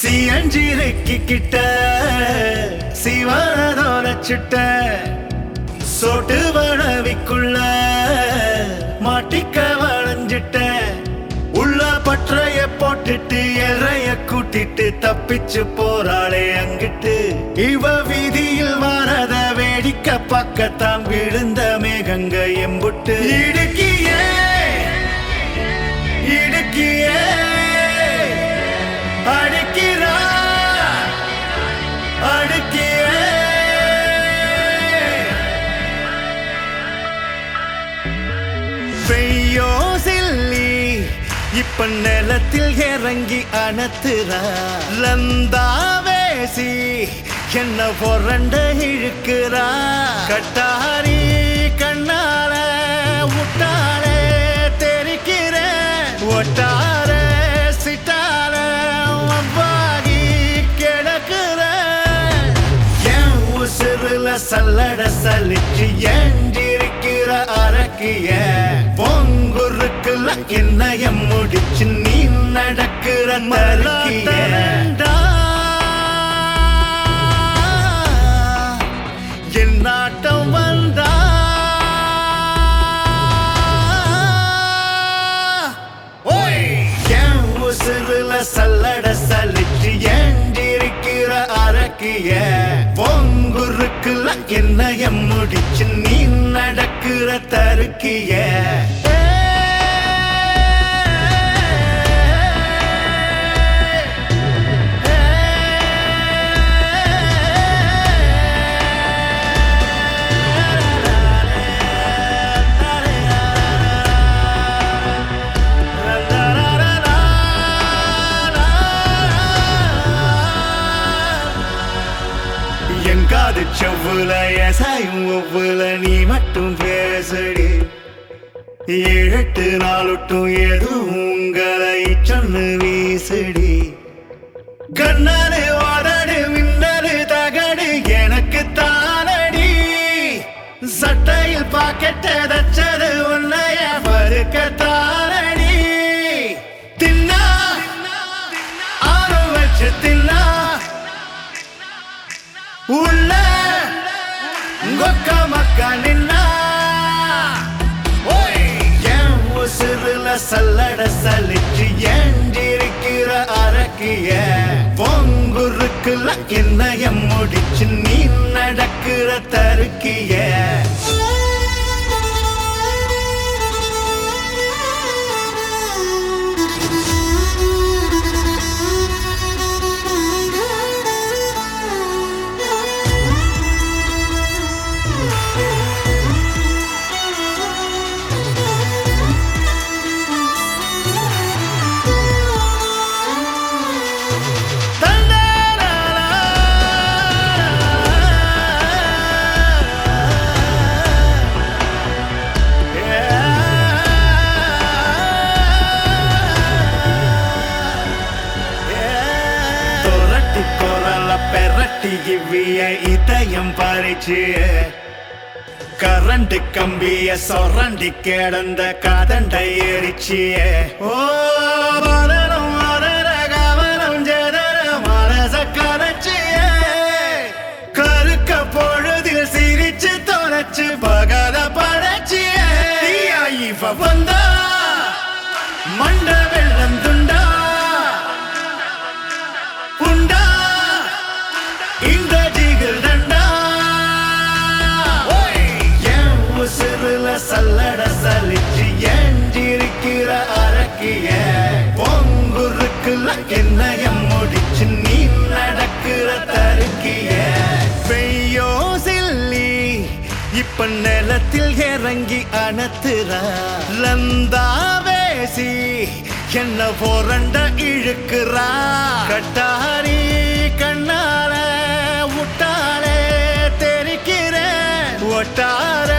சியஞ்சிரைக்கு கிட்ட சிவனதோர சிட்ட சொட்டு வளவிக்குள்ள மாட்டிக்க வளைஞ்சிட்ட. உள்ள பற்றைய போட்டுட்டு எறைய கூட்டிட்டு தப்பிச்சு போறாளே அங்கிட்டு. இவ வீதியில் வரத வேடிக்கை பக்கத்தான் விழுந்த மேகங்க எம்புட்டு. இடுக்கிய இடுக்கிய. பெய்யோ சில்லி இப்ப நிலத்தில் இறங்கி அணத்துறா லந்தாவேசி என்ன பொறண்ட இழுக்கிறா? கட்டாரி கண்ணால முட்டாளே தெரிக்கிற ஒட்டார சிட்டால அவ்வாகி கிடக்குற. என் உசுருல சல்லட சலிச்சு என்றிருக்கிற அரக்கிய பொங்குருக்குல என்னைய முடிச்சு நீ நடக்கிற என் நாட்டம் வந்தா. என் உசுருல சல்லட சலிச்சு ஏண்டிருக்கிற அரக்கிய. பொங்குருக்குல என்னைய முடிச்சு நீ நடக்கிற தருக்கிய. என் காது செவ்வுல எசாயும் ஒவ்வொல நீ மட்டும் பேசடி. ஏழெட்டு நாளொட்டும் எதுவும் உங்களை சொன்னு வீசடி. கண்ணாடு வாடாடு மின்னலு தகடு எனக்கு தானடி. சட்டையில் பாக்கெட்ட தச்சது உன்னைய பருக்க தானடி. நின்னா என் உசுருல சல்லட சலிச்சு ஏண்டிருக்கிற அரக்கிய. பொங்குருக்குல என்னைய முடிச்சு நீ நடக்கிற தருக்கிய கத்தி இவ்விய இதயம் பறிச்சு. கரண்ட் கம்பிய சொரண்டி கிடந்த கதண்டை எரிச்சிய ஓ பொழுதில் சிரிச்சு தொலைச்சு பகல படைச்சிய வந்த தருக்கிய பெய்யோ சில்லி இப்ப நிலத்தில் இறங்கி அணத்துறா லந்தா வேசி என்ன போரண்ட இழுக்கிறா? கட்டாரி கண்ணால முட்டாளே தெரிக்கிற ஒட்டார